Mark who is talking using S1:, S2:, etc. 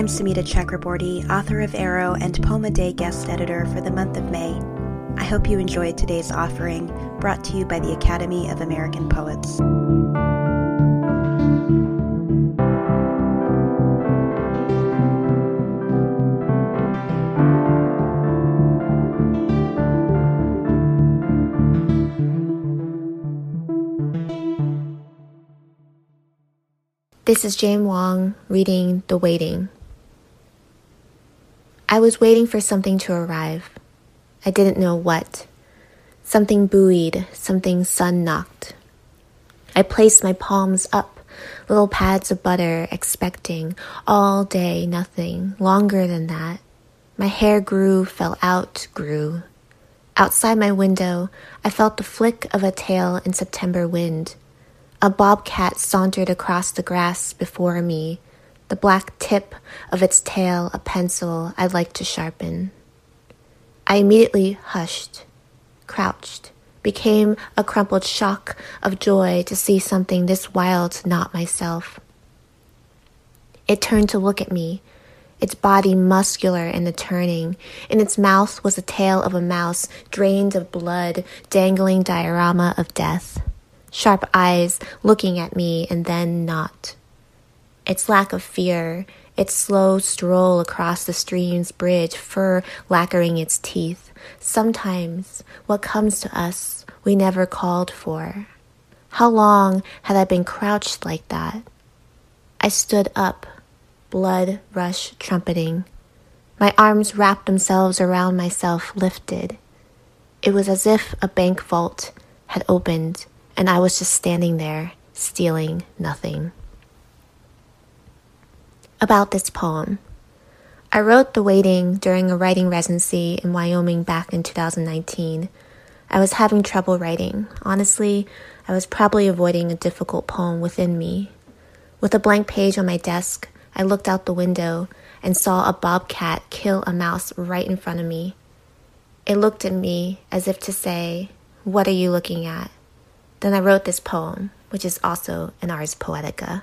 S1: I'm Sumita Chakraborty, author of Arrow and Poem a Day guest editor for the month of May. I hope you enjoyed today's offering, brought to you by the Academy of American Poets. This is Jane Wong reading The Waiting. I was waiting for something to arrive. I didn't know what. Something buoyed, something sun knocked. I placed my palms up, little pads of butter, expecting all day nothing, longer than that. My hair grew, fell out, grew. Outside my window, I felt the flick of a tail in September wind. A bobcat sauntered across the grass before me, the black tip of its tail a pencil I'd like to sharpen. I immediately hushed, crouched, became a crumpled shock of joy to see something this wild not myself. It turned to look at me, its body muscular in the turning. In its mouth was the tail of a mouse, drained of blood, dangling diorama of death. Sharp eyes looking at me and then not its lack of fear, its slow stroll across the stream's bridge, fur lacquering its teeth. Sometimes what comes to us we never called for. How long had I been crouched like that? I stood up, blood rush trumpeting. My arms wrapped themselves around myself, lifted. It was as if a bank vault had opened and I was just standing there, stealing nothing about this poem. I wrote The Waiting during a writing residency in Wyoming back in 2019. I was having trouble writing. Honestly, I was probably avoiding a difficult poem within me. With a blank page on my desk, I looked out the window and saw a bobcat kill a mouse right in front of me. It looked at me as if to say, What are you looking at? Then I wrote this poem, which is also an Ars Poetica.